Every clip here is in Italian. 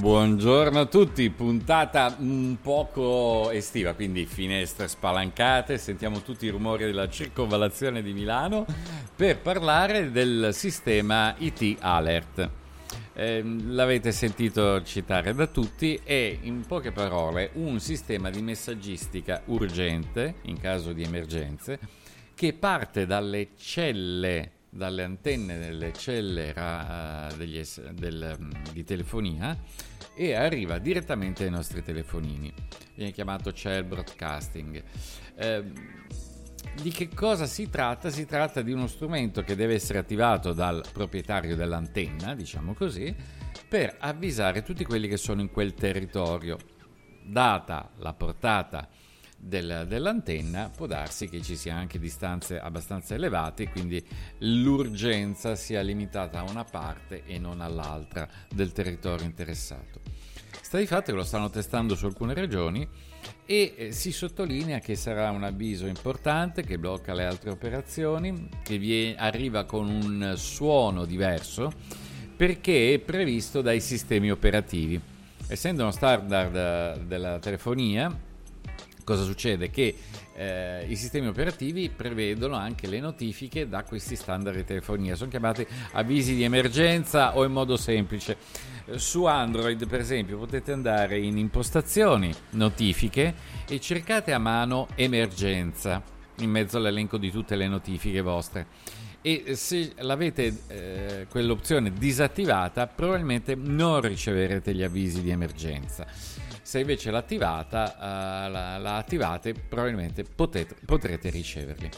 Buongiorno a tutti, puntata un poco estiva, quindi finestre spalancate, sentiamo tutti i rumori della circonvallazione di Milano per parlare del sistema IT Alert. Eh, l'avete sentito citare da tutti, è in poche parole un sistema di messaggistica urgente in caso di emergenze che parte dalle celle dalle antenne delle celle ra, degli, del, di telefonia e arriva direttamente ai nostri telefonini. Viene chiamato cell broadcasting. Eh, di che cosa si tratta? Si tratta di uno strumento che deve essere attivato dal proprietario dell'antenna, diciamo così, per avvisare tutti quelli che sono in quel territorio. Data la portata del, dell'antenna, può darsi che ci sia anche distanze abbastanza elevate, quindi l'urgenza sia limitata a una parte e non all'altra del territorio interessato. Sta di fatto che lo stanno testando su alcune regioni e eh, si sottolinea che sarà un avviso importante che blocca le altre operazioni, che viene, arriva con un suono diverso perché è previsto dai sistemi operativi. Essendo uno standard eh, della telefonia, cosa succede? Che eh, i sistemi operativi prevedono anche le notifiche da questi standard di telefonia. Sono chiamati avvisi di emergenza o in modo semplice. Su Android, per esempio, potete andare in impostazioni, notifiche e cercate a mano emergenza in mezzo all'elenco di tutte le notifiche vostre. E se l'avete eh, quell'opzione disattivata, probabilmente non riceverete gli avvisi di emergenza. Se invece l'attivata, uh, la, la, attivate, probabilmente potete, potrete riceverli.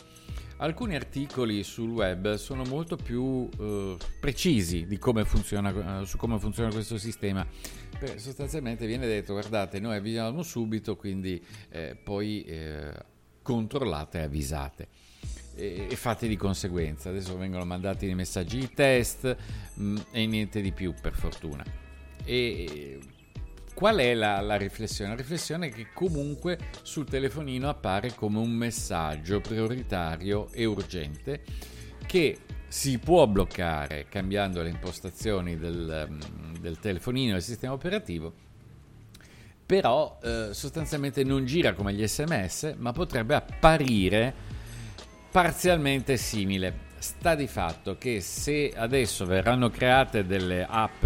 Alcuni articoli sul web sono molto più uh, precisi come funziona, uh, su come funziona questo sistema. Beh, sostanzialmente viene detto, guardate, noi avvisiamo subito, quindi eh, poi eh, controllate e avvisate e, fate di conseguenza. Adesso vengono mandati dei messaggi di test mh, mm, e niente di più per fortuna. E Qual è la, la, riflessione? La riflessione è che comunque sul telefonino appare come un messaggio prioritario e urgente che si può bloccare cambiando le impostazioni del, mm, del telefonino e del sistema operativo, però eh, sostanzialmente non gira come gli sms, ma potrebbe apparire parzialmente simile. Sta di fatto che se adesso verranno create delle app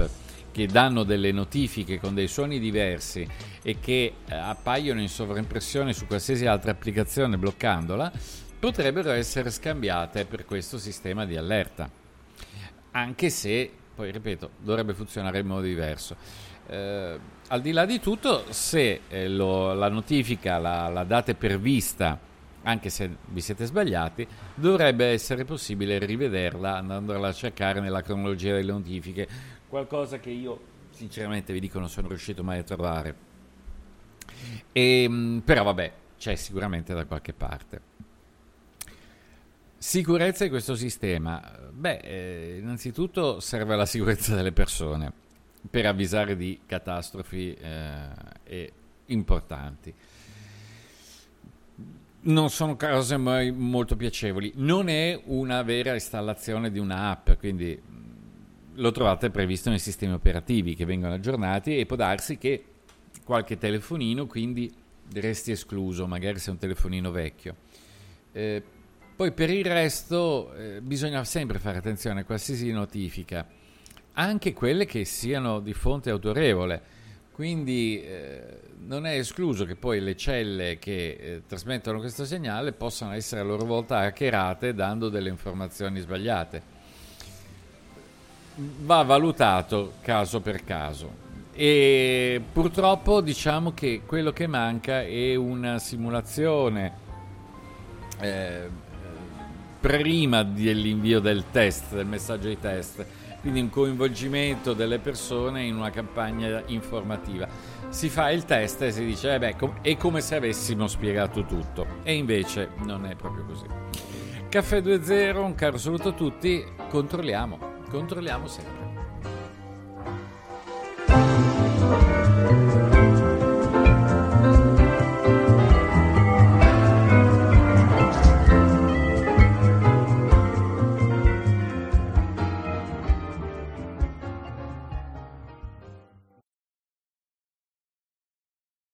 che danno delle notifiche con dei suoni diversi e che eh, appaiono in sovraimpressione su qualsiasi altra applicazione bloccandola, potrebbero essere scambiate per questo sistema di allerta. Anche se, poi ripeto, dovrebbe funzionare in modo diverso. Eh, al di là di tutto, se eh, lo, la notifica la, la date per vista anche se vi siete sbagliati, dovrebbe essere possibile rivederla andandola a cercare nella cronologia delle notifiche qualcosa che io sinceramente vi dico non sono riuscito mai a trovare. E, ehm, però vabbè, c'è sicuramente da qualche parte. Sicurezza di questo sistema? Beh, eh, innanzitutto serve la sicurezza delle persone per avvisare di catastrofi eh, importanti. Non sono cose molto piacevoli. Non è una vera installazione di un'app, quindi lo trovate previsto nei sistemi operativi che vengono aggiornati e può darsi che qualche telefonino quindi resti escluso, magari se è un telefonino vecchio. Eh, poi per il resto eh, bisogna sempre fare attenzione a qualsiasi notifica, anche quelle che siano di fonte autorevole. Quindi eh, non è escluso che poi le celle che eh, trasmettono questo segnale possano essere a loro volta hackerate dando delle informazioni sbagliate. Va valutato caso per caso. E purtroppo diciamo che quello che manca è una simulazione eh, prima dell'invio del test, del messaggio di test, quindi un coinvolgimento delle persone in una campagna informativa. Si fa il test e si dice, eh beh, è come se avessimo spiegato tutto, e invece non è proprio così. Caffè 2.0, un caro saluto a tutti, controlliamo, controlliamo sempre.